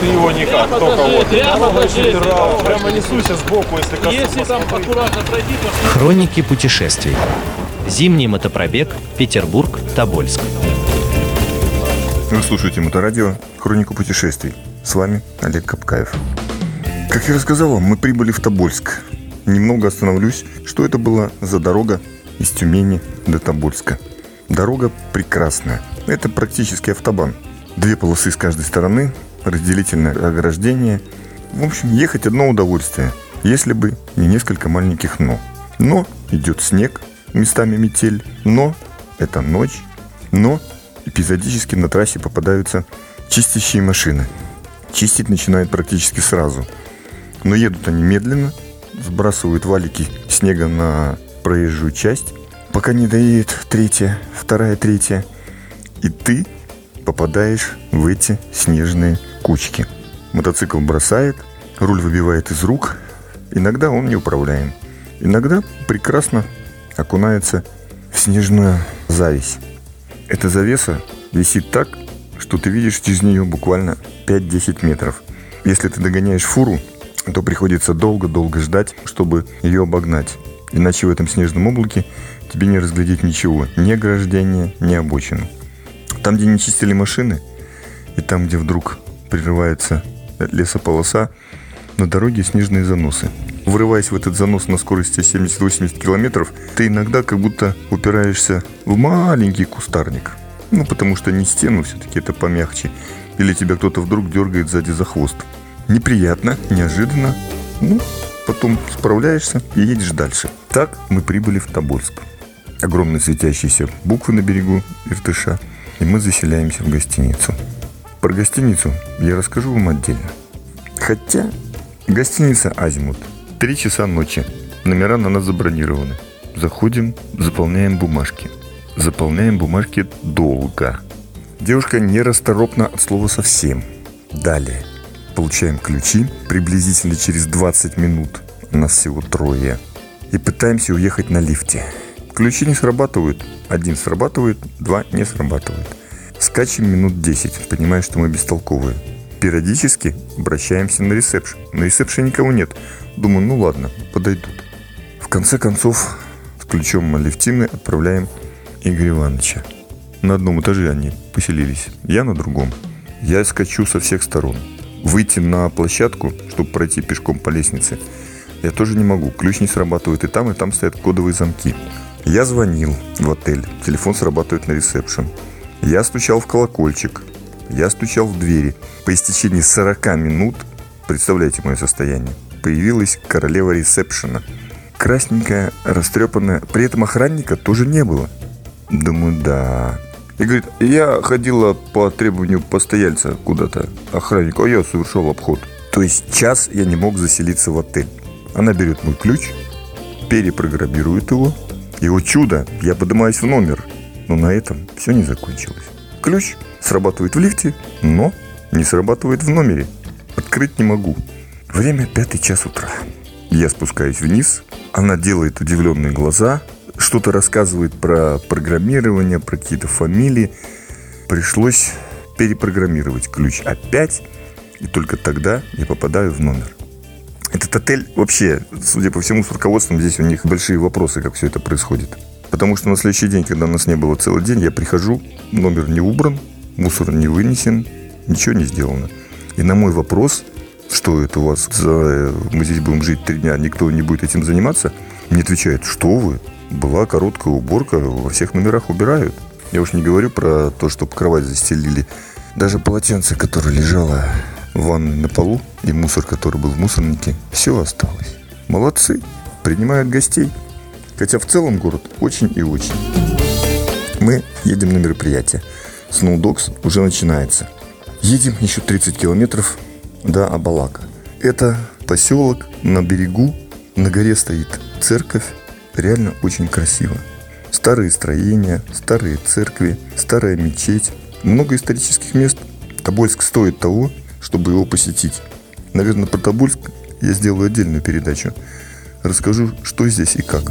Ты его никак, только вот. Прямо, прямо несуйся сбоку, если коснусь. Если там аккуратно пройти, то Хроники путешествий. Зимний мотопробег Петербург-Тобольск. Вы слушаете Моторадио «Хронику путешествий». С вами Олег Капкаев. Как я рассказал вам, мы прибыли в Тобольск. Немного остановлюсь, что это была за дорога из Тюмени до Тобольска. Дорога прекрасная. Это практически автобан. Две полосы с каждой стороны, разделительное ограждение. В общем, ехать одно удовольствие, если бы не несколько маленьких «но». Но идет снег, местами метель, но это ночь, но эпизодически на трассе попадаются чистящие машины. Чистить начинают практически сразу. Но едут они медленно, сбрасывают валики снега на проезжую часть, пока не доедет третья, вторая, третья. И ты попадаешь в эти снежные кучки. Мотоцикл бросает, руль выбивает из рук. Иногда он неуправляем. Иногда прекрасно окунается в снежную зависть. Эта завеса висит так, что ты видишь через нее буквально 5-10 метров. Если ты догоняешь фуру, то приходится долго-долго ждать, чтобы ее обогнать. Иначе в этом снежном облаке тебе не разглядеть ничего, ни ограждения, ни обочину. Там, где не чистили машины, и там, где вдруг прерывается лесополоса, на дороге снежные заносы. Врываясь в этот занос на скорости 70-80 километров, ты иногда как будто упираешься в маленький кустарник. Ну, потому что не стену, все-таки это помягче. Или тебя кто-то вдруг дергает сзади за хвост. Неприятно, неожиданно. Ну, потом справляешься и едешь дальше. Так мы прибыли в Тобольск. Огромные светящиеся буквы на берегу Иртыша. И мы заселяемся в гостиницу. Про гостиницу я расскажу вам отдельно. Хотя гостиница «Азимут». Три часа ночи. Номера на нас забронированы. Заходим, заполняем бумажки. Заполняем бумажки долго. Девушка нерасторопна от слова совсем. Далее. Получаем ключи приблизительно через 20 минут. Нас всего трое. И пытаемся уехать на лифте. Ключи не срабатывают. Один срабатывает, два не срабатывают. Скачем минут 10, понимая, что мы бестолковые. Периодически обращаемся на ресепшн. На ресепшене никого нет. Думаю, ну ладно, подойдут. В конце концов, с ключом Алевтины отправляем Игоря Ивановича. На одном этаже они поселились, я на другом. Я скачу со всех сторон. Выйти на площадку, чтобы пройти пешком по лестнице, я тоже не могу. Ключ не срабатывает и там, и там стоят кодовые замки. Я звонил в отель, телефон срабатывает на ресепшн. Я стучал в колокольчик, я стучал в двери. По истечении 40 минут, представляете мое состояние, появилась королева ресепшена. Красненькая, растрепанная. При этом охранника тоже не было. Думаю, да. И говорит, я ходила по требованию постояльца куда-то. Охранник, а я совершил обход. То есть час я не мог заселиться в отель. Она берет мой ключ, перепрограммирует его. И, о чудо, я поднимаюсь в номер. Но на этом все не закончилось. Ключ срабатывает в лифте, но не срабатывает в номере. Открыть не могу. Время пятый час утра. Я спускаюсь вниз. Она делает удивленные глаза, что-то рассказывает про программирование, про какие-то фамилии. Пришлось перепрограммировать ключ опять, и только тогда я попадаю в номер. Этот отель вообще, судя по всему, с руководством здесь у них большие вопросы, как все это происходит. Потому что на следующий день, когда нас не было целый день, я прихожу, номер не убран, мусор не вынесен, ничего не сделано. И на мой вопрос, что это у вас за... Мы здесь будем жить три дня, никто не будет этим заниматься, мне отвечают, что вы, была короткая уборка, во всех номерах убирают. Я уж не говорю про то, что кровать застелили. Даже полотенце, которое лежало в ванной на полу, и мусор, который был в мусорнике, все осталось. Молодцы, принимают гостей. Хотя в целом город очень и очень. Мы едем на мероприятие. Snowdogs уже начинается. Едем еще 30 километров до Абалака. Это поселок на берегу, на горе стоит церковь, реально очень красиво. Старые строения, старые церкви, старая мечеть, много исторических мест. Тобольск стоит того, чтобы его посетить. Наверное, про Тобольск я сделаю отдельную передачу. Расскажу, что здесь и как.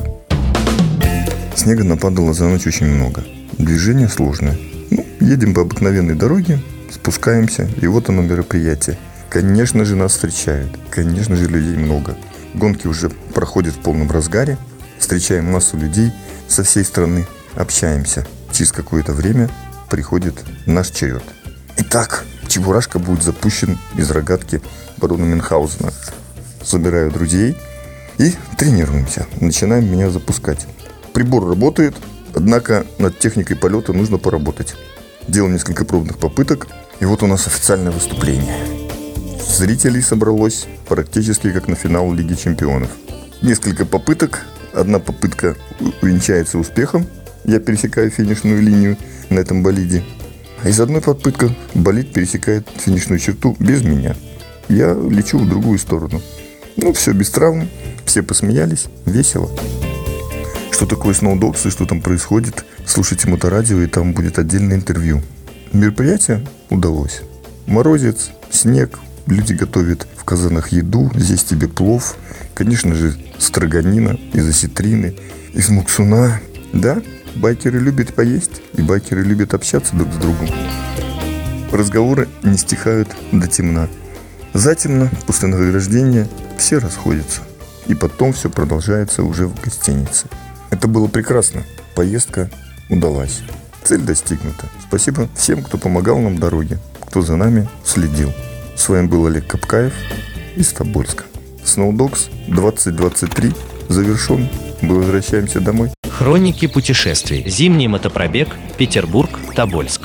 Снега нападало за ночь очень много. Движение сложное. Ну, едем по обыкновенной дороге, спускаемся, и вот оно мероприятие. Конечно же, нас встречают. Конечно же, людей много. Гонки уже проходят в полном разгаре. Встречаем массу людей со всей страны. Общаемся. Через какое-то время приходит наш черед. Итак, Чебурашка будет запущен из рогатки барона Мюнхгаузена. Собираю друзей и тренируемся. Начинаем меня запускать. Прибор работает, однако над техникой полета нужно поработать. Делал несколько пробных попыток, и вот у нас официальное выступление. Зрителей собралось практически как на финал Лиги Чемпионов. Несколько попыток, одна попытка увенчается успехом, я пересекаю финишную линию на этом болиде. А из одной попытки болид пересекает финишную черту без меня. Я лечу в другую сторону. Ну, все без травм, все посмеялись, весело. Что такое сноудокс и что там происходит, слушайте моторадио, и там будет отдельное интервью. Мероприятие удалось. Морозец, снег, люди готовят в казанах еду, здесь тебе плов, конечно же, строганина из осетрины, из муксуна. Да, байкеры любят поесть, и байкеры любят общаться друг с другом. Разговоры не стихают до темна. Затемно, после награждения, все расходятся. И потом все продолжается уже в гостинице. Это было прекрасно. Поездка удалась. Цель достигнута. Спасибо всем, кто помогал нам в дороге, кто за нами следил. С вами был Олег Капкаев из Тобольска. Сноудокс 2023 завершен. Мы возвращаемся домой. Хроники путешествий. Зимний мотопробег. Петербург. Тобольск.